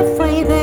afraid